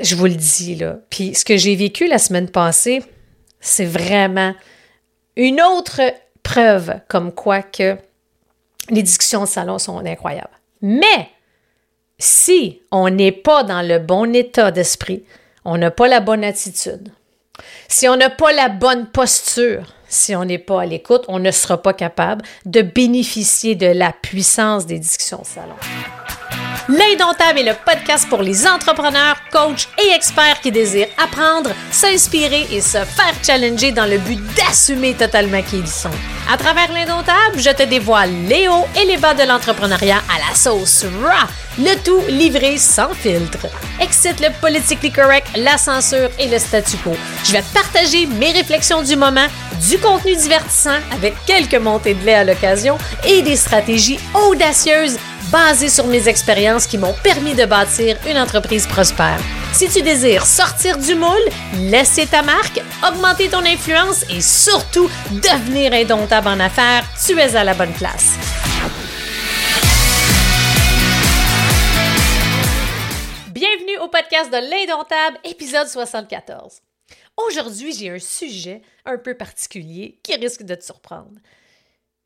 je vous le dis, là. Puis ce que j'ai vécu la semaine passée, c'est vraiment une autre preuve comme quoi que les discussions de salon sont incroyables. Mais si on n'est pas dans le bon état d'esprit, on n'a pas la bonne attitude, si on n'a pas la bonne posture, si on n'est pas à l'écoute, on ne sera pas capable de bénéficier de la puissance des discussions de salon. L'Indomptable est le podcast pour les entrepreneurs, coachs et experts qui désirent apprendre, s'inspirer et se faire challenger dans le but d'assumer totalement qui ils sont. À travers l'Indomptable, je te dévoile les hauts et les bas de l'entrepreneuriat à la sauce raw, le tout livré sans filtre. Excite le politically correct, la censure et le statu quo. Je vais partager mes réflexions du moment, du contenu divertissant avec quelques montées de lait à l'occasion et des stratégies audacieuses basé sur mes expériences qui m'ont permis de bâtir une entreprise prospère. Si tu désires sortir du moule, laisser ta marque, augmenter ton influence et surtout devenir indomptable en affaires, tu es à la bonne place. Bienvenue au podcast de l'Indomptable, épisode 74. Aujourd'hui, j'ai un sujet un peu particulier qui risque de te surprendre.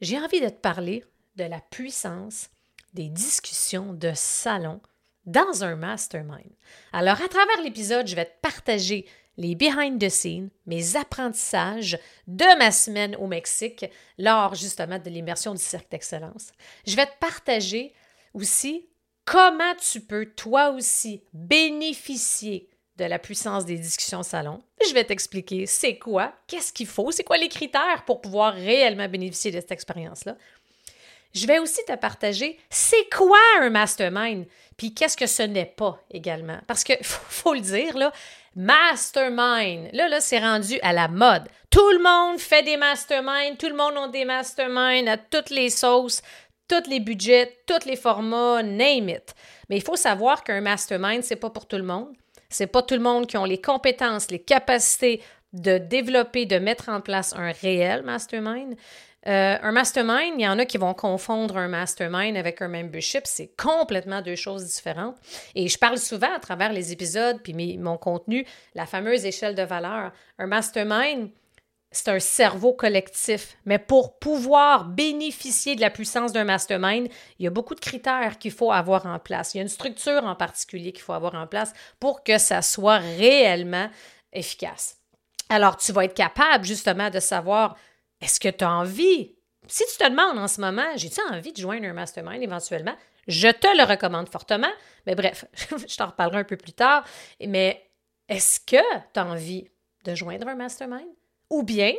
J'ai envie de te parler de la puissance des discussions de salon dans un mastermind. Alors, à travers l'épisode, je vais te partager les behind the scenes, mes apprentissages de ma semaine au Mexique lors justement de l'immersion du cercle d'excellence. Je vais te partager aussi comment tu peux toi aussi bénéficier de la puissance des discussions salon. Je vais t'expliquer c'est quoi, qu'est-ce qu'il faut, c'est quoi les critères pour pouvoir réellement bénéficier de cette expérience-là. Je vais aussi te partager c'est quoi un mastermind, puis qu'est-ce que ce n'est pas également? Parce que, faut, le dire, là, mastermind, là, là, c'est rendu à la mode. Tout le monde fait des masterminds, tout le monde a des masterminds à toutes les sauces, tous les budgets, tous les formats, name it. Mais il faut savoir qu'un mastermind, c'est pas pour tout le monde. C'est pas tout le monde qui ont les compétences, les capacités de développer, de mettre en place un réel mastermind. Euh, un mastermind, il y en a qui vont confondre un mastermind avec un membership. C'est complètement deux choses différentes. Et je parle souvent à travers les épisodes puis mon contenu, la fameuse échelle de valeur. Un mastermind, c'est un cerveau collectif. Mais pour pouvoir bénéficier de la puissance d'un mastermind, il y a beaucoup de critères qu'il faut avoir en place. Il y a une structure en particulier qu'il faut avoir en place pour que ça soit réellement efficace. Alors, tu vas être capable justement de savoir est-ce que tu as envie? Si tu te demandes en ce moment, j'ai-tu envie de joindre un mastermind éventuellement? Je te le recommande fortement. Mais bref, je t'en reparlerai un peu plus tard. Mais est-ce que tu as envie de joindre un mastermind? Ou bien,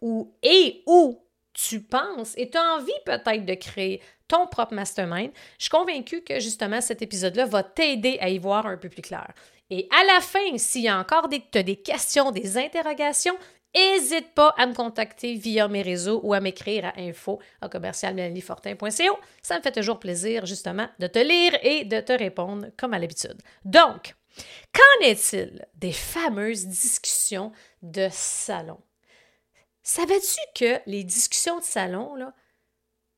ou et où tu penses et tu as envie peut-être de créer ton propre mastermind, je suis convaincue que justement cet épisode-là va t'aider à y voir un peu plus clair. Et à la fin, s'il y a encore des, des questions, des interrogations, N'hésite pas à me contacter via mes réseaux ou à m'écrire à info à commercialmelaniefortin.co. Ça me fait toujours plaisir, justement, de te lire et de te répondre comme à l'habitude. Donc, qu'en est-il des fameuses discussions de salon? Savais-tu que les discussions de salon, là,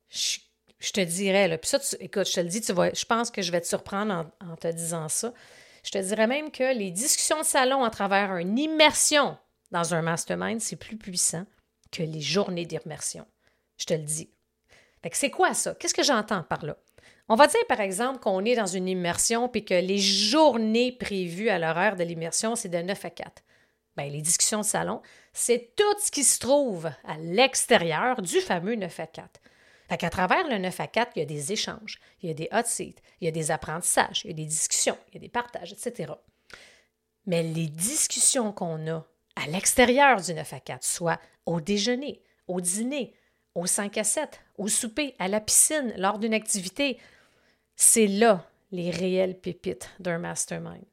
je, te dirais, là, puis ça, écoute, je te le dis, tu vois, je pense que je vais te surprendre en, en te disant ça. Je te dirais même que les discussions de salon à travers une immersion dans un mastermind, c'est plus puissant que les journées d'immersion. Je te le dis. c'est quoi ça? Qu'est-ce que j'entends par là? On va dire, par exemple, qu'on est dans une immersion puis que les journées prévues à l'horaire de l'immersion, c'est de 9 à 4. Bien, les discussions de salon, c'est tout ce qui se trouve à l'extérieur du fameux 9 à 4. Fait qu'à travers le 9 à 4, il y a des échanges, il y a des hot seats, il y a des apprentissages, il y a des discussions, il y a des partages, etc. Mais les discussions qu'on a à l'extérieur du 9 à 4, soit au déjeuner, au dîner, au 5 à 7, au souper, à la piscine, lors d'une activité. C'est là les réelles pépites d'un mastermind.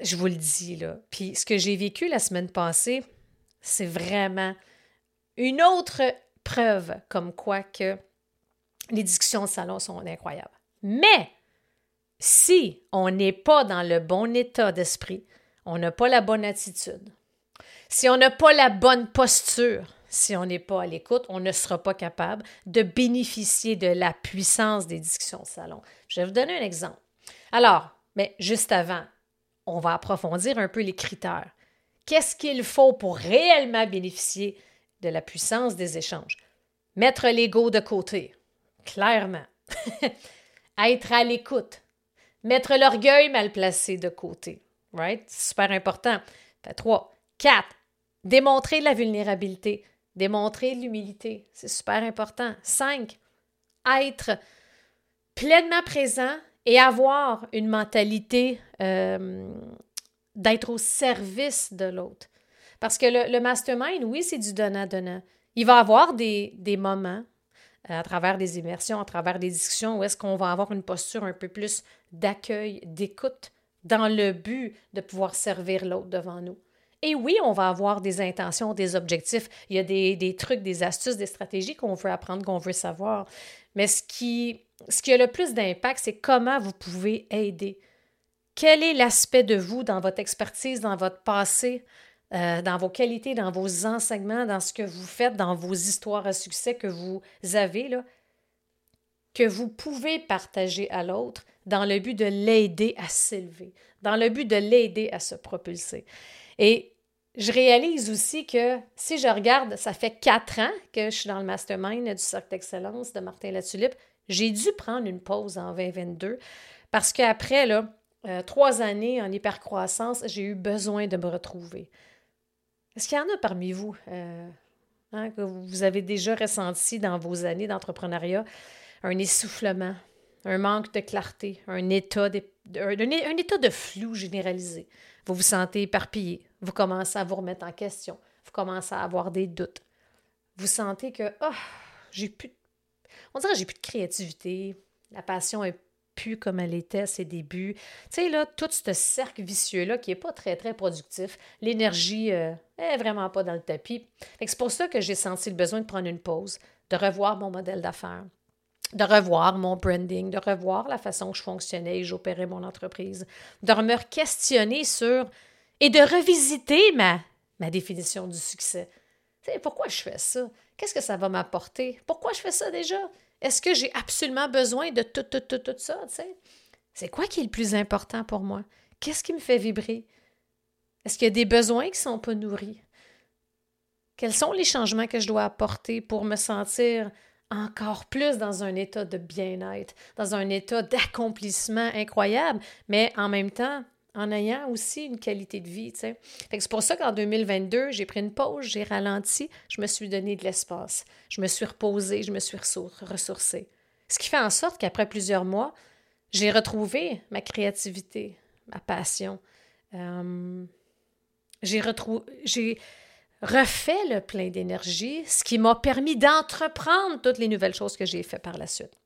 Je vous le dis, là. Puis ce que j'ai vécu la semaine passée, c'est vraiment une autre preuve comme quoi que les discussions de salon sont incroyables. Mais si on n'est pas dans le bon état d'esprit, on n'a pas la bonne attitude, si on n'a pas la bonne posture, si on n'est pas à l'écoute, on ne sera pas capable de bénéficier de la puissance des discussions au salon. Je vais vous donner un exemple. Alors, mais juste avant, on va approfondir un peu les critères. Qu'est-ce qu'il faut pour réellement bénéficier de la puissance des échanges? Mettre l'ego de côté, clairement. Être à l'écoute. Mettre l'orgueil mal placé de côté. Right? Super important. Fait trois. Quatre. Démontrer la vulnérabilité. Démontrer l'humilité. C'est super important. Cinq. Être pleinement présent et avoir une mentalité euh, d'être au service de l'autre. Parce que le, mastermind, oui, c'est du donnant-donnant. Il va avoir des, des moments euh, à travers des immersions, à travers des discussions, où est-ce qu'on va avoir une posture un peu plus d'accueil, d'écoute, dans le but de pouvoir servir l'autre devant nous. Et oui, on va avoir des intentions, des objectifs. Il y a des, des trucs, des astuces, des stratégies qu'on veut apprendre, qu'on veut savoir. Mais ce qui, ce qui a le plus d'impact, c'est comment vous pouvez aider. Quel est l'aspect de vous dans votre expertise, dans votre passé, euh, dans vos qualités, dans vos enseignements, dans ce que vous faites, dans vos histoires à succès que vous avez, là, que vous pouvez partager à l'autre? Dans le but de l'aider à s'élever, dans le but de l'aider à se propulser. Et je réalise aussi que si je regarde, ça fait quatre ans que je suis dans le mastermind du Cercle d'excellence de Martin Latulippe, j'ai dû prendre une pause en 2022 parce qu'après, euh, trois années en hypercroissance, j'ai eu besoin de me retrouver. Est-ce qu'il y en a parmi vous euh, hein, que vous avez déjà ressenti dans vos années d'entrepreneuriat un essoufflement, un manque de clarté, un état de, état de flou généralisé? Vous vous sentez éparpillé, vous commencez à vous remettre en question, vous commencez à avoir des doutes. Vous sentez que oh, j'ai plus on dirait j'ai plus de créativité, la passion est plus comme elle était à ses débuts. Tu sais, là, tout ce cercle vicieux-là qui n'est pas très, très productif, l'énergie euh, vraiment pas dans le tapis. C'est pour ça que j'ai senti le besoin de prendre une pause, de revoir mon modèle d'affaires, de revoir mon branding, de revoir la façon que je fonctionnais et j'opérais mon entreprise, de me questionner sur et de revisiter ma, définition du succès. Tu sais, pourquoi je fais ça? Qu'est-ce que ça va m'apporter? Pourquoi je fais ça déjà? Est-ce que j'ai absolument besoin de tout, tout, tout, tout ça? C'est quoi qui est le plus important pour moi? Qu'est-ce qui me fait vibrer? Est-ce qu'il y a des besoins qui ne sont pas nourris? Quels sont les changements que je dois apporter pour me sentir encore plus dans un état de bien-être, dans un état d'accomplissement incroyable, mais en même temps en ayant aussi une qualité de vie. C'est pour ça qu'en 2022, j'ai pris une pause, j'ai ralenti, je me suis donné de l'espace, je me suis reposée, je me suis ressourcée. Ce qui fait en sorte qu'après plusieurs mois, j'ai retrouvé ma créativité, ma passion. Euh, j'ai refait le plein d'énergie, ce qui m'a permis d'entreprendre toutes les nouvelles choses que j'ai faites par la suite.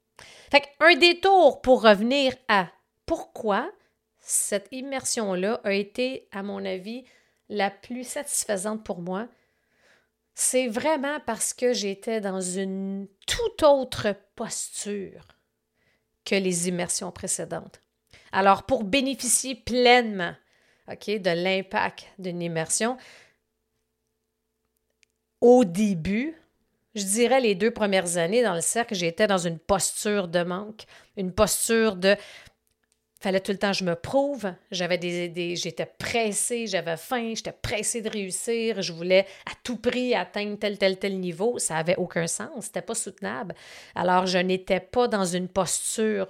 Fait un détour pour revenir à pourquoi cette immersion-là a été, à mon avis, la plus satisfaisante pour moi. C'est vraiment parce que j'étais dans une toute autre posture que les immersions précédentes. Alors, pour bénéficier pleinement de l'impact d'une immersion, au début, je dirais les deux premières années dans le cercle, j'étais dans une posture de manque, une posture de fallait tout le temps je me prouve. J'avais des, j'étais pressée, j'avais faim, j'étais pressée de réussir, je voulais à tout prix atteindre tel, tel, tel niveau. Ça n'avait aucun sens, c'était pas soutenable. Alors, je n'étais pas dans une posture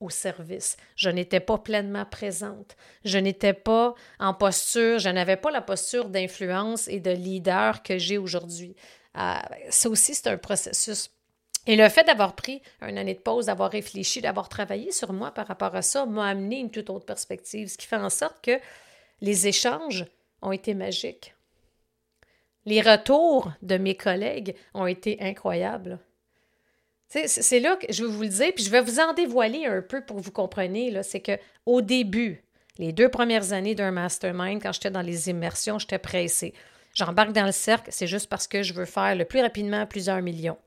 au service. Je n'étais pas pleinement présente. Je n'étais pas en posture, je n'avais pas la posture d'influence et de leader que j'ai aujourd'hui. Euh, ça aussi, c'est un processus et le fait d'avoir pris une année de pause, d'avoir réfléchi, d'avoir travaillé sur moi par rapport à ça, m'a amené une toute autre perspective, ce qui fait en sorte que les échanges ont été magiques. Les retours de mes collègues ont été incroyables. C'est là que je vais vous le dire, puis je vais vous en dévoiler un peu pour que vous compreniez. C'est qu'au début, les deux premières années d'un mastermind, quand j'étais dans les immersions, j'étais pressée. J'embarque dans le cercle, c'est juste parce que je veux faire le plus rapidement plusieurs millions.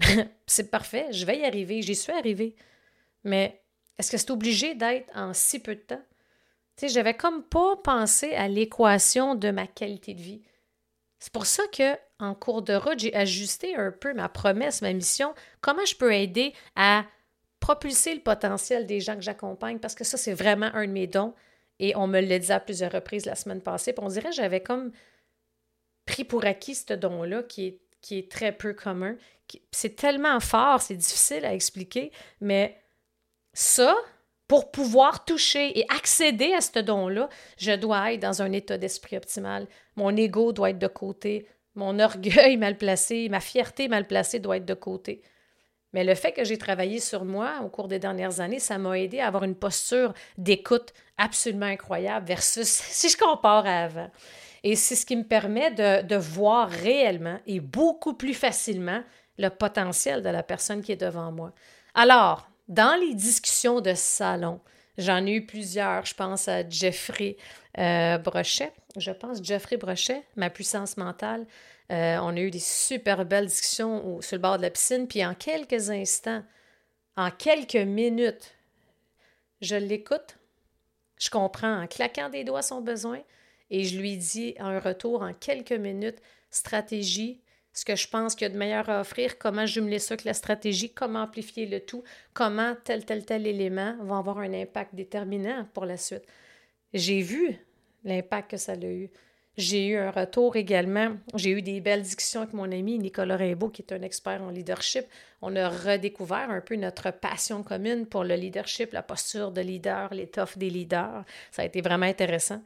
c'est parfait, je vais y arriver, j'y suis arrivée. Mais est-ce que c'est obligé d'être en si peu de temps? Tu sais, j'avais comme pas pensé à l'équation de ma qualité de vie. C'est pour ça que, en cours de route, j'ai ajusté un peu ma promesse, ma mission. Comment je peux aider à propulser le potentiel des gens que j'accompagne? Parce que ça, c'est vraiment un de mes dons. Et on me l'a dit à plusieurs reprises la semaine passée. Puis on dirait que j'avais comme pris pour acquis ce don-là qui qui est très peu commun. C'est tellement fort, c'est difficile à expliquer, mais ça, pour pouvoir toucher et accéder à ce don-là, je dois être dans un état d'esprit optimal. Mon ego doit être de côté. Mon orgueil mal placé, ma fierté mal placée doit être de côté. Mais le fait que j'ai travaillé sur moi au cours des dernières années, ça m'a aidé à avoir une posture d'écoute absolument incroyable versus si je compare à avant. Et c'est ce qui me permet de, de, voir réellement et beaucoup plus facilement le potentiel de la personne qui est devant moi. Alors, dans les discussions de salon, j'en ai eu plusieurs. Je pense à Jeffrey euh, Brochet. Je pense Jeffrey Brochet, Ma puissance mentale. Euh, on a eu des super belles discussions sur le bord de la piscine. Puis en quelques instants, en quelques minutes, je l'écoute, je comprends en claquant des doigts son besoin et je lui dis en retour en quelques minutes stratégie, ce que je pense qu'il y a de meilleur à offrir, comment jumeler ça avec la stratégie, comment amplifier le tout, comment tel, tel, tel élément va avoir un impact déterminant pour la suite. J'ai vu l'impact que ça a eu. J'ai eu un retour également. J'ai eu des belles discussions avec mon ami Nicolas Rimbaud, qui est un expert en leadership. On a redécouvert un peu notre passion commune pour le leadership, la posture de leader, l'étoffe des leaders. Ça a été vraiment intéressant.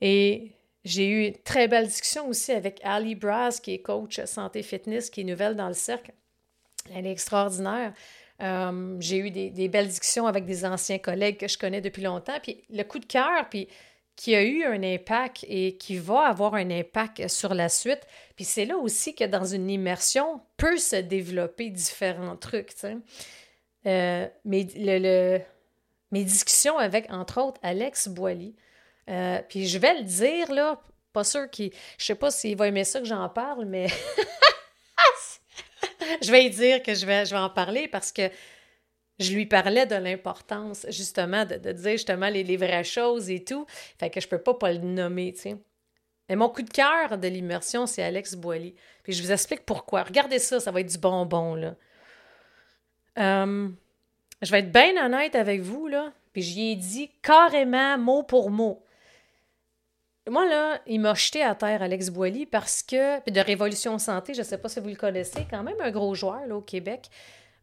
Et j'ai eu une très belle discussion aussi avec Ali Brass, qui est coach santé fitness, qui est nouvelle dans le cercle. Elle est extraordinaire. Euh, j'ai eu des, belles discussions avec des anciens collègues que je connais depuis longtemps. Puis le coup de cœur, puis qui a eu un impact et qui va avoir un impact sur la suite. Puis c'est là aussi que dans une immersion peut se développer différents trucs. Euh, mais le, mes discussions avec, entre autres, Alex Boily, euh, puis je vais le dire, là, pas sûr qu'il. Je sais pas s'il va aimer ça que j'en parle, mais. je vais lui dire que je vais, je vais en parler parce que je lui parlais de l'importance, justement, de, dire justement les, vraies choses et tout. Fait que je peux pas pas le nommer, tu sais. Et mon coup de cœur de l'immersion, c'est Alex Boily. Puis je vous explique pourquoi. Regardez ça, ça va être du bonbon, là. Euh, je vais être bien honnête avec vous, là. Puis j'y ai dit carrément, mot pour mot. Moi, là, il m'a jeté à terre, Alex Boily, parce que. De Révolution Santé, je ne sais pas si vous le connaissez, quand même un gros joueur, là, au Québec.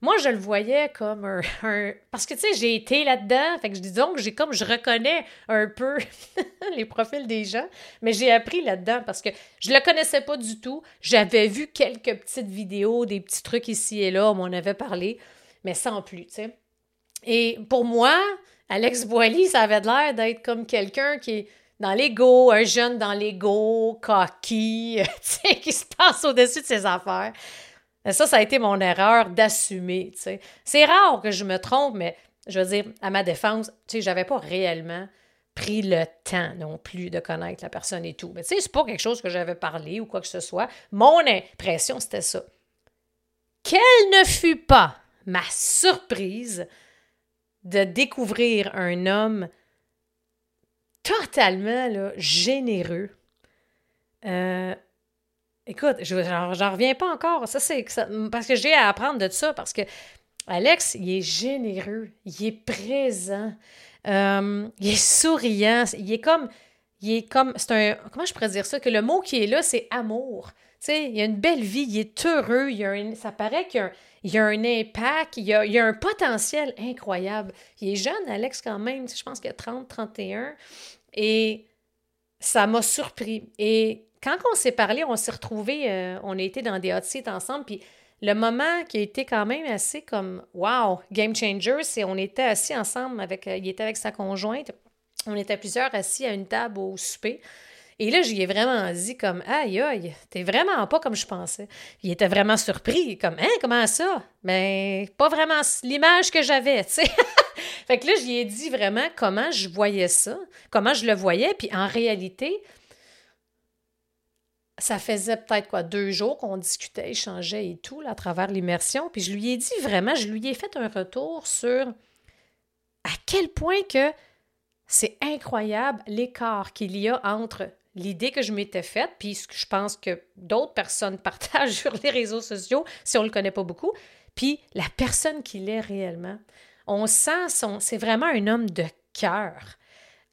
Moi, je le voyais comme un. Parce que, tu sais, j'ai été là-dedans. Fait que je dis donc, j'ai comme. Je reconnais un peu les profils des gens, mais j'ai appris là-dedans parce que je le connaissais pas du tout. J'avais vu quelques petites vidéos, des petits trucs ici et là, on m'en avait parlé, mais sans plus, tu sais. Et pour moi, Alex Boily, ça avait l'air d'être comme quelqu'un qui dans l'ego, un jeune dans l'ego, sais, qui se passe au-dessus de ses affaires. Ça, ça a été mon erreur d'assumer. C'est rare que je me trompe, mais je veux dire, à ma défense, sais, j'avais pas réellement pris le temps non plus de connaître la personne et tout. Mais tu sais, c'est pas quelque chose que j'avais parlé ou quoi que ce soit. Mon impression, c'était ça. Quelle ne fut pas ma surprise de découvrir un homme totalement généreux. Euh, écoute, je j'en reviens pas encore. Ça, c'est parce que j'ai à apprendre de ça, parce que Alex, il est généreux, il est présent, euh, il est souriant, il est comme. Il est comme. C'est un. Comment je pourrais dire ça? Que le mot qui est là, c'est amour. Sais, il a une belle vie, il est heureux, il ça paraît qu'il a un, il a un impact, il a, a, un potentiel incroyable. Il est jeune, Alex, quand même, je pense qu'il a 30, 31. Et ça m'a surpris. Et quand on s'est parlé, on s'est retrouvés, euh, on a été dans des hot seats ensemble, puis le moment qui a été quand même assez comme wow, game changer, c'est on était assis ensemble avec, euh, il était avec sa conjointe, on était plusieurs assis à une table au souper. Et là, j'y ai vraiment dit comme Aïe, aïe, t'es vraiment pas comme je pensais. Il était vraiment surpris, comme Hein, comment ça? Ben, pas vraiment l'image que j'avais, tu sais. fait que là, j'y ai dit vraiment comment je voyais ça, comment je le voyais, puis en réalité, ça faisait peut-être quoi, deux jours qu'on discutait, échangeait et tout, là, à travers l'immersion. Puis je lui ai dit vraiment, je lui ai fait un retour sur à quel point que c'est incroyable l'écart qu'il y a entre l'idée que je m'étais faite, puis ce que je pense que d'autres personnes partagent sur les réseaux sociaux, si on ne le connaît pas beaucoup, puis la personne qu'il est réellement. On sent son. C'est vraiment un homme de cœur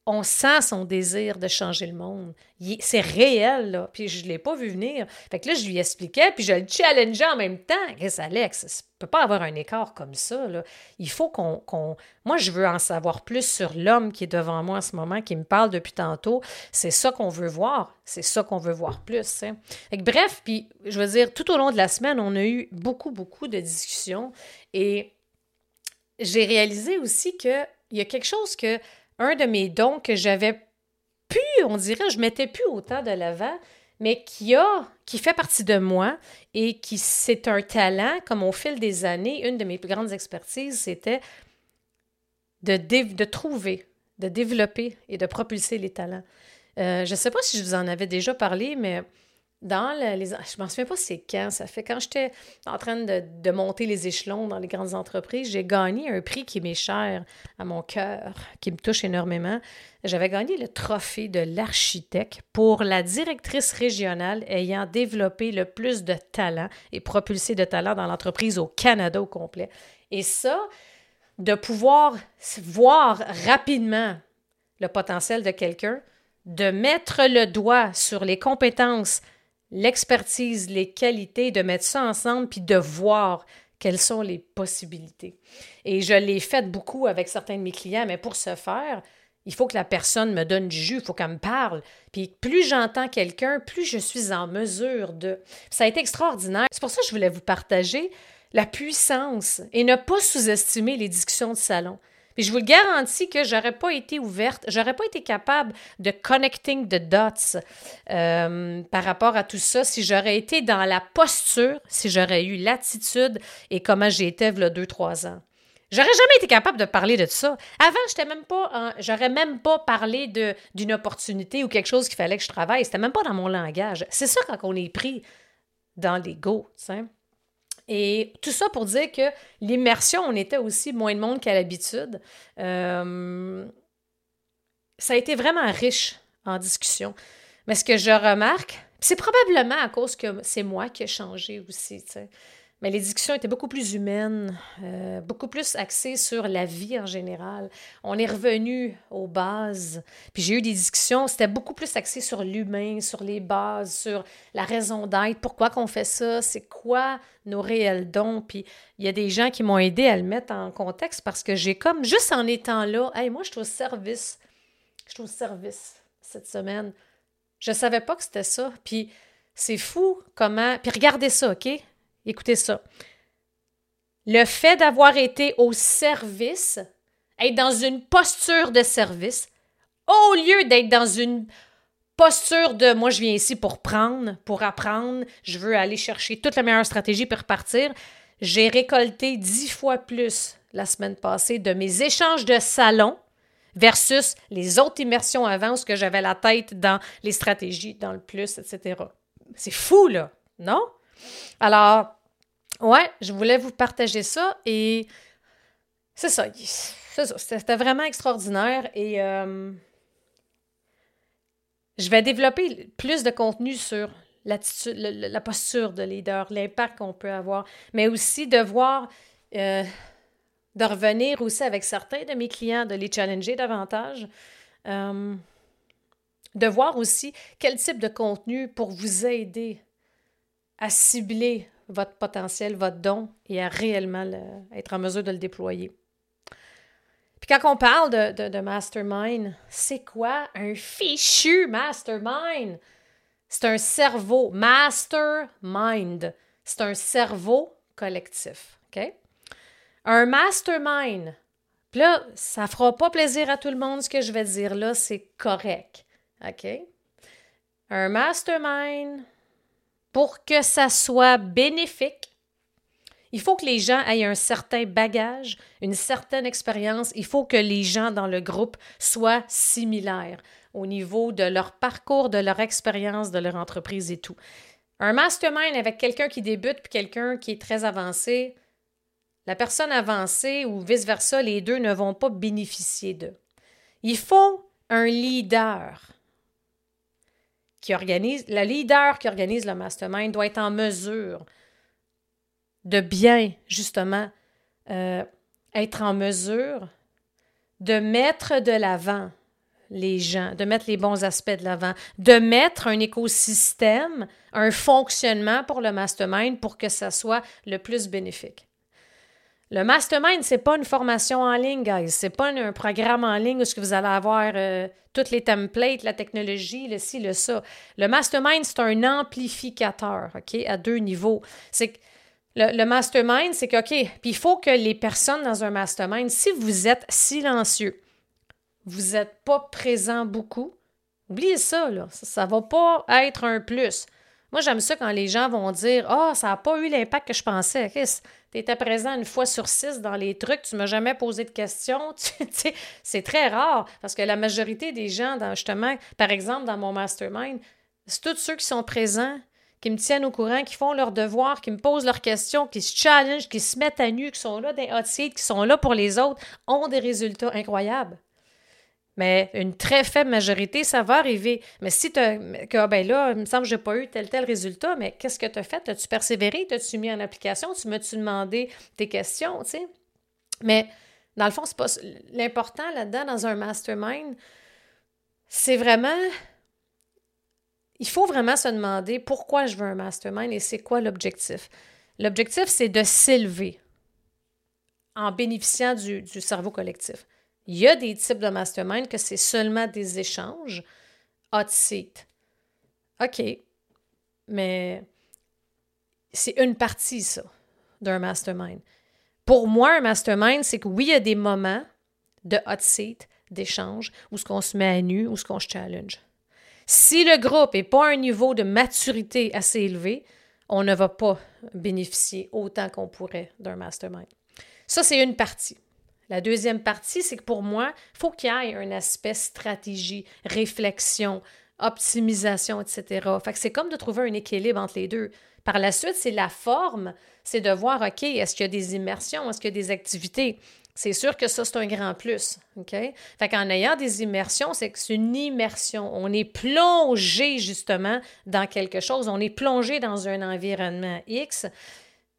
on sent son désir de changer le monde. C'est réel, là. Puis je ne l'ai pas vu venir. Fait que là, je lui expliquais, puis je le challengeais en même temps. Qu'est-ce Alex, ça peut pas avoir un écart comme ça, là. Il faut qu'on... Moi, je veux en savoir plus sur l'homme qui est devant moi en ce moment, qui me parle depuis tantôt. C'est ça qu'on veut voir. C'est ça qu'on veut voir plus. Hein. Fait que, bref, puis je veux dire, tout au long de la semaine, on a eu beaucoup, beaucoup de discussions. Et j'ai réalisé aussi qu'il y a quelque chose que un de mes dons que j'avais pu, on dirait, je mettais plus autant de l'avant, mais qui a, qui fait partie de moi et qui c'est un talent, comme au fil des années, une de mes plus grandes expertises, c'était de, de trouver, de développer et de propulser les talents. Euh, je ne sais pas si je vous en avais déjà parlé, mais dans les. Je m'en souviens pas c'est quand. Ça fait quand j'étais en train de, monter les échelons dans les grandes entreprises, j'ai gagné un prix qui m'est cher à mon cœur, qui me touche énormément. J'avais gagné le trophée de l'architecte pour la directrice régionale ayant développé le plus de talent et propulsé de talent dans l'entreprise au Canada au complet. Et ça, de pouvoir voir rapidement le potentiel de quelqu'un, de mettre le doigt sur les compétences l'expertise, les qualités, de mettre ça ensemble puis de voir quelles sont les possibilités. Et je l'ai fait beaucoup avec certains de mes clients, mais pour ce faire, il faut que la personne me donne du jus, il faut qu'elle me parle. Puis plus j'entends quelqu'un, plus je suis en mesure de... Ça a été extraordinaire. C'est pour ça que je voulais vous partager la puissance et ne pas sous-estimer les discussions de salon. Je vous le garantis que j'aurais pas été ouverte, j'aurais pas été capable de connecting the dots euh, par rapport à tout ça si j'aurais été dans la posture, si j'aurais eu l'attitude et comment j'étais il y a deux, trois ans. J'aurais jamais été capable de parler de ça. Avant, j'étais même pas, j'aurais même pas parlé d'une opportunité ou quelque chose qu'il fallait que je travaille. C'était même pas dans mon langage. C'est ça quand on est pris dans l'ego, tu sais. Et tout ça pour dire que l'immersion, on était aussi moins de monde qu'à l'habitude. Euh, ça a été vraiment riche en discussion. Mais ce que je remarque, c'est probablement à cause que c'est moi qui ai changé aussi. Mais les discussions étaient beaucoup plus humaines, euh, beaucoup plus axées sur la vie en général. On est revenu aux bases. Puis j'ai eu des discussions, c'était beaucoup plus axé sur l'humain, sur les bases, sur la raison d'être, pourquoi qu'on fait ça, c'est quoi nos réels dons. Puis il y a des gens qui m'ont aidé à le mettre en contexte parce que j'ai comme, juste en étant là, hey, moi je suis au service, je suis au service cette semaine. Je savais pas que c'était ça. Puis c'est fou comment. Puis regardez ça, OK? Écoutez ça. Le fait d'avoir été au service, être dans une posture de service, au lieu d'être dans une posture de moi, je viens ici pour prendre, pour apprendre, je veux aller chercher toute la meilleure stratégie pour repartir, j'ai récolté dix fois plus la semaine passée de mes échanges de salon versus les autres immersions avant où j'avais la tête dans les stratégies, dans le plus, etc. C'est fou, là, non? Alors, Ouais, je voulais vous partager ça et c'est ça. C'était vraiment extraordinaire et euh, je vais développer plus de contenu sur l'attitude, la posture de leader, l'impact qu'on peut avoir, mais aussi de voir, euh, de revenir aussi avec certains de mes clients, de les challenger davantage. Euh, de voir aussi quel type de contenu pour vous aider à cibler votre potentiel, votre don et à réellement être en mesure de le déployer. Puis quand on parle de, mastermind, c'est quoi un fichu mastermind? C'est un cerveau, mastermind. C'est un cerveau collectif. OK? Un mastermind. Puis là, ça fera pas plaisir à tout le monde ce que je vais dire là, c'est correct. OK? Un mastermind, pour que ça soit bénéfique, il faut que les gens aient un certain bagage, une certaine expérience. Il faut que les gens dans le groupe soient similaires au niveau de leur parcours, de leur expérience, de leur entreprise et tout. Un mastermind avec quelqu'un qui débute puis quelqu'un qui est très avancé, la personne avancée ou vice-versa, les deux ne vont pas bénéficier d'eux. Il faut un leader qui organise, le leader qui organise le mastermind doit être en mesure de bien, justement, euh, être en mesure de mettre de l'avant les gens, de mettre les bons aspects de l'avant, de mettre un écosystème, un fonctionnement pour le mastermind pour que ça soit le plus bénéfique. Le mastermind, c'est pas une formation en ligne, guys. C'est pas un programme en ligne où vous allez avoir euh, toutes les templates, la technologie, le ci, le ça. Le mastermind, c'est un amplificateur, OK, à deux niveaux. C'est le, mastermind, c'est que, OK, puis il faut que les personnes dans un mastermind, si vous êtes silencieux, vous n'êtes pas présent beaucoup, oubliez ça. Ça ne va pas être un plus. Moi, j'aime ça quand les gens vont dire Ah, oh, ça n'a pas eu l'impact que je pensais. Tu étais présent une fois sur six dans les trucs, tu m'as jamais posé de questions. c'est très rare parce que la majorité des gens, dans, justement, par exemple, dans mon mastermind, c'est tous ceux qui sont présents, qui me tiennent au courant, qui font leurs devoirs, qui me posent leurs questions, qui se challengent, qui se mettent à nu, qui sont là des hot seats, qui sont là pour les autres, ont des résultats incroyables. Mais une très faible majorité, ça va arriver. Mais si tu que ben là, il me semble que je n'ai pas eu tel tel résultat, mais qu'est-ce que tu as fait? As-tu persévéré? T'as-tu mis en application? Tu m'as-tu demandé tes questions? Tu sais? Mais dans le fond, c'est pas. L'important là-dedans, dans un mastermind, c'est vraiment. Il faut vraiment se demander pourquoi je veux un mastermind et c'est quoi l'objectif. L'objectif, c'est de s'élever en bénéficiant du, du cerveau collectif. Il y a des types de mastermind que c'est seulement des échanges hot seat. OK, mais c'est une partie, ça, d'un mastermind. Pour moi, un mastermind, c'est que oui, il y a des moments de hot seat, d'échange, où ce qu'on se met à nu, où ce qu'on se challenge. Si le groupe n'est pas à un niveau de maturité assez élevé, on ne va pas bénéficier autant qu'on pourrait d'un mastermind. Ça, c'est une partie. La deuxième partie, c'est que pour moi, il faut qu'il y ait un aspect stratégie, réflexion, optimisation, etc. Fait que c'est comme de trouver un équilibre entre les deux. Par la suite, c'est la forme, c'est de voir, OK, est-ce qu'il y a des immersions, est-ce qu'il y a des activités? C'est sûr que ça, c'est un grand plus. OK? Fait qu'en ayant des immersions, c'est que c'est une immersion. On est plongé justement dans quelque chose. On est plongé dans un environnement X.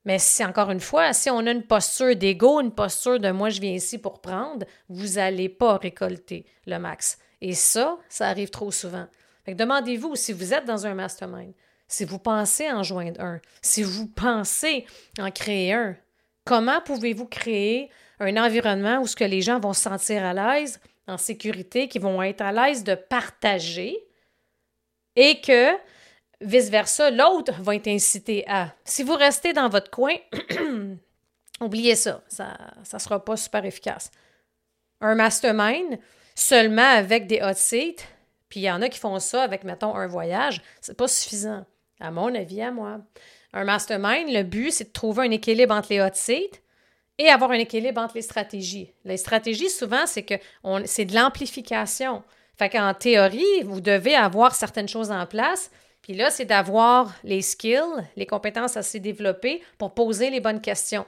Mais si, encore une fois, si on a une posture d'ego, une posture de moi, je viens ici pour prendre, vous n'allez pas récolter le max. Et ça, ça arrive trop souvent. demandez-vous si vous êtes dans un mastermind, si vous pensez en joindre un, si vous pensez en créer un, comment pouvez-vous créer un environnement où ce que les gens vont se sentir à l'aise, en sécurité, qui vont être à l'aise de partager et que Vice-versa, l'autre va être incité à. Si vous restez dans votre coin, oubliez ça, ça ne sera pas super efficace. Un mastermind, seulement avec des hot seats, puis il y en a qui font ça avec, mettons, un voyage, c'est pas suffisant, à mon avis, à moi. Un mastermind, le but, c'est de trouver un équilibre entre les hot seats et avoir un équilibre entre les stratégies. Les stratégies, souvent, c'est que c'est de l'amplification. Fait qu'en théorie, vous devez avoir certaines choses en place, puis là, c'est d'avoir les skills, les compétences assez développées pour poser les bonnes questions.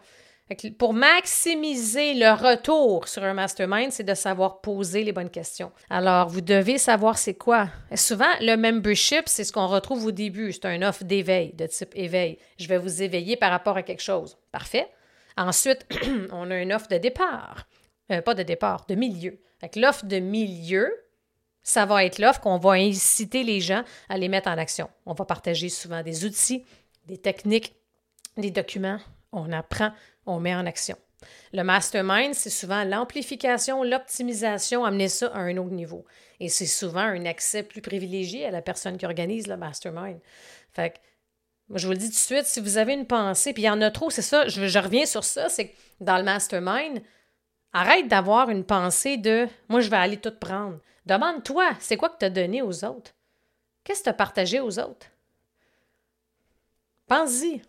Pour maximiser le retour sur un mastermind, c'est de savoir poser les bonnes questions. Alors, vous devez savoir c'est quoi. souvent, le membership, c'est ce qu'on retrouve au début. C'est un offre d'éveil, de type éveil. Je vais vous éveiller par rapport à quelque chose. Parfait. Ensuite, on a une offre de départ. Euh, pas de départ, de milieu. L'offre de milieu, ça va être l'offre qu'on va inciter les gens à les mettre en action. On va partager souvent des outils, des techniques, des documents. On apprend, on met en action. Le mastermind, c'est souvent l'amplification, l'optimisation, amener ça à un autre niveau. Et c'est souvent un accès plus privilégié à la personne qui organise le mastermind. Fait que, moi, je vous le dis tout de suite, si vous avez une pensée, puis il y en a trop, c'est ça, je, reviens sur ça, c'est que dans le mastermind, arrête d'avoir une pensée de moi, je vais aller tout prendre. Demande-toi, c'est quoi que tu as donné aux autres? Qu'est-ce que tu as partagé aux autres? Pense-y.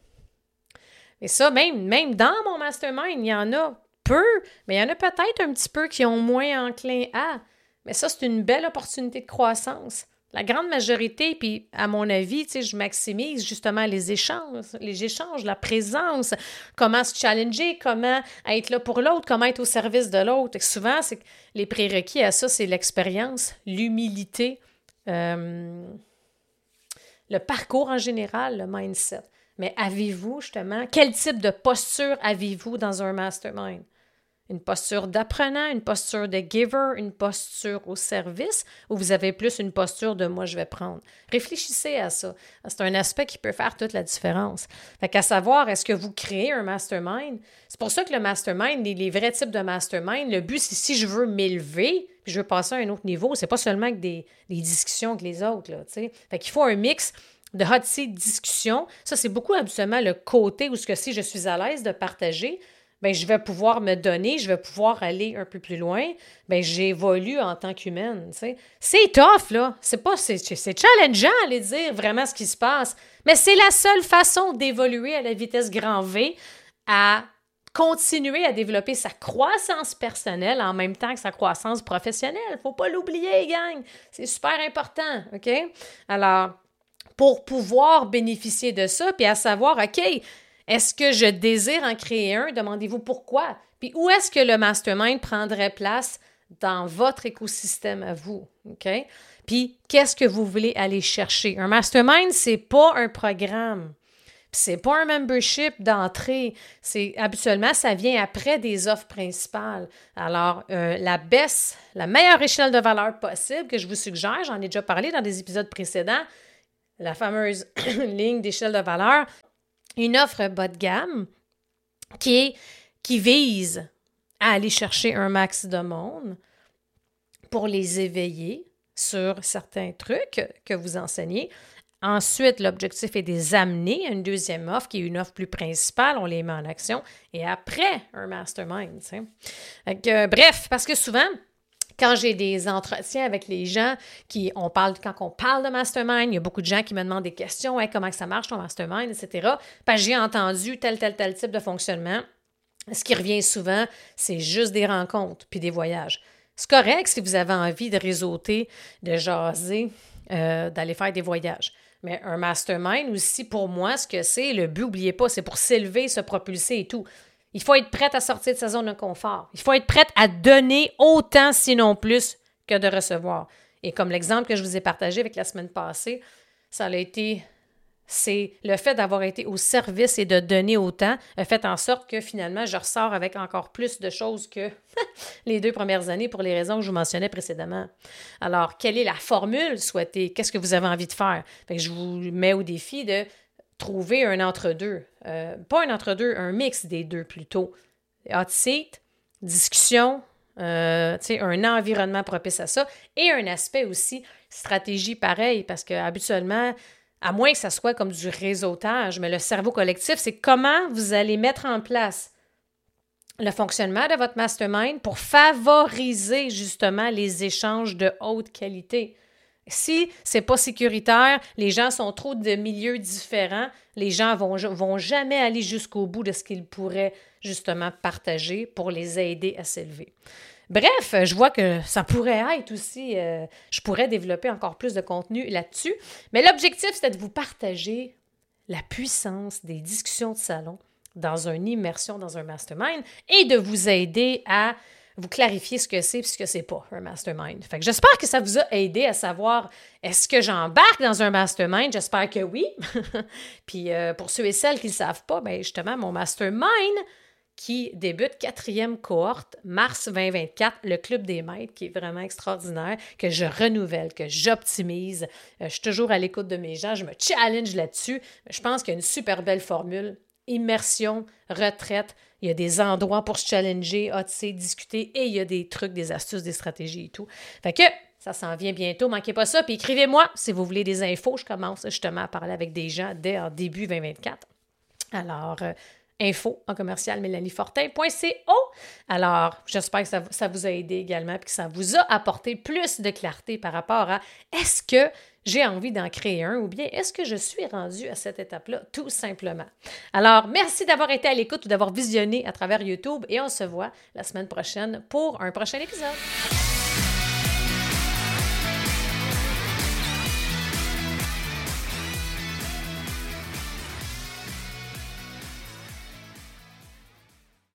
Et ça, même, même dans mon mastermind, il y en a peu, mais il y en a peut-être un petit peu qui ont moins enclin à. Mais ça, c'est une belle opportunité de croissance. La grande majorité, puis à mon avis, tu je maximise justement les échanges, les échanges, la présence, comment se challenger, comment être là pour l'autre, comment être au service de l'autre. Souvent, c'est les prérequis à ça, c'est l'expérience, l'humilité, euh, le parcours en général, le mindset. Mais avez-vous justement, quel type de posture avez-vous dans un mastermind? Une posture d'apprenant, une posture de giver, une posture au service, ou vous avez plus une posture de moi je vais prendre? Réfléchissez à ça. C'est un aspect qui peut faire toute la différence. Fait qu'à savoir, est-ce que vous créez un mastermind? C'est pour ça que le mastermind, les, vrais types de mastermind, le but, c'est si je veux m'élever, puis je veux passer à un autre niveau, c'est pas seulement que des, discussions avec les autres, là. Fait qu'il faut un mix de hot seat discussion. Ça, c'est beaucoup habituellement le côté où ce que si je suis à l'aise de partager, ben, je vais pouvoir me donner, je vais pouvoir aller un peu plus loin, ben, j'évolue en tant qu'humaine. C'est tough, là. C'est pas, c'est, challengeant aller dire vraiment ce qui se passe, mais c'est la seule façon d'évoluer à la vitesse grand V, à continuer à développer sa croissance personnelle en même temps que sa croissance professionnelle. Faut pas l'oublier, gang. C'est super important, OK? Alors, pour pouvoir bénéficier de ça, puis à savoir, OK, est-ce que je désire en créer un? Demandez-vous pourquoi. Puis où est-ce que le mastermind prendrait place dans votre écosystème à vous? OK? Puis qu'est-ce que vous voulez aller chercher? Un mastermind, c'est pas un programme. C'est pas un membership d'entrée. C'est habituellement ça vient après des offres principales. Alors euh, la baisse, la meilleure échelle de valeur possible que je vous suggère, j'en ai déjà parlé dans des épisodes précédents, la fameuse ligne d'échelle de valeur, une offre bas de gamme qui, qui vise à aller chercher un max de monde pour les éveiller sur certains trucs que vous enseignez. Ensuite, l'objectif est de les amener à une deuxième offre qui est une offre plus principale, on les met en action. Et après, un mastermind. bref, parce que souvent, quand j'ai des entretiens avec les gens, qui, on parle, quand on parle de mastermind, il y a beaucoup de gens qui me demandent des questions, comment ça marche ton mastermind, etc. J'ai entendu tel, tel, tel type de fonctionnement. Ce qui revient souvent, c'est juste des rencontres puis des voyages. C'est correct si vous avez envie de réseauter, de jaser, euh, d'aller faire des voyages. Mais un mastermind aussi, pour moi, ce que c'est, le but, n'oubliez pas, c'est pour s'élever, se propulser et tout. Il faut être prête à sortir de sa zone de confort. Il faut être prête à donner autant, sinon plus, que de recevoir. Et comme l'exemple que je vous ai partagé avec la semaine passée, ça a été c'est le fait d'avoir été au service et de donner autant a fait en sorte que finalement, je ressors avec encore plus de choses que les deux premières années pour les raisons que je vous mentionnais précédemment. Alors, quelle est la formule souhaitée? Qu'est-ce que vous avez envie de faire? je vous mets au défi de trouver un entre-deux. Euh, pas un entre-deux, un mix des deux plutôt. Hot seat, discussion, euh, un environnement propice à ça et un aspect aussi stratégie pareil parce que habituellement, à moins que ça soit comme du réseautage, mais le cerveau collectif, c'est comment vous allez mettre en place le fonctionnement de votre mastermind pour favoriser justement les échanges de haute qualité. Si c'est pas sécuritaire, les gens sont trop de milieux différents, les gens vont, vont jamais aller jusqu'au bout de ce qu'ils pourraient justement partager pour les aider à s'élever. Bref, je vois que ça pourrait être aussi, euh, je pourrais développer encore plus de contenu là-dessus, mais l'objectif, c'est de vous partager la puissance des discussions de salon dans une immersion, dans un mastermind, et de vous aider à vous clarifier ce que c'est et ce que c'est pas un mastermind. Fait j'espère que ça vous a aidé à savoir est-ce que j'embarque dans un mastermind? J'espère que oui. Puis euh, pour ceux et celles qui ne savent pas, ben justement, mon mastermind qui débute quatrième cohorte, mars 2024, le Club des maîtres, qui est vraiment extraordinaire, que je renouvelle, que j'optimise. Euh, je suis toujours à l'écoute de mes gens, je me challenge là-dessus. Je pense qu'il y a une super belle formule immersion, retraite. Il y a des endroits pour se challenger, sais, discuter et il y a des trucs, des astuces, des stratégies et tout. Fait que ça s'en vient bientôt, manquez pas ça. Puis écrivez-moi si vous voulez des infos. Je commence justement à parler avec des gens dès en début 2024. Alors, euh, info en commercial mélaniefortin.co. Alors, j'espère que ça, ça, vous a aidé également et que ça vous a apporté plus de clarté par rapport à est-ce que j'ai envie d'en créer un ou bien est-ce que je suis rendu à cette étape-là tout simplement? Alors, merci d'avoir été à l'écoute ou d'avoir visionné à travers YouTube et on se voit la semaine prochaine pour un prochain épisode.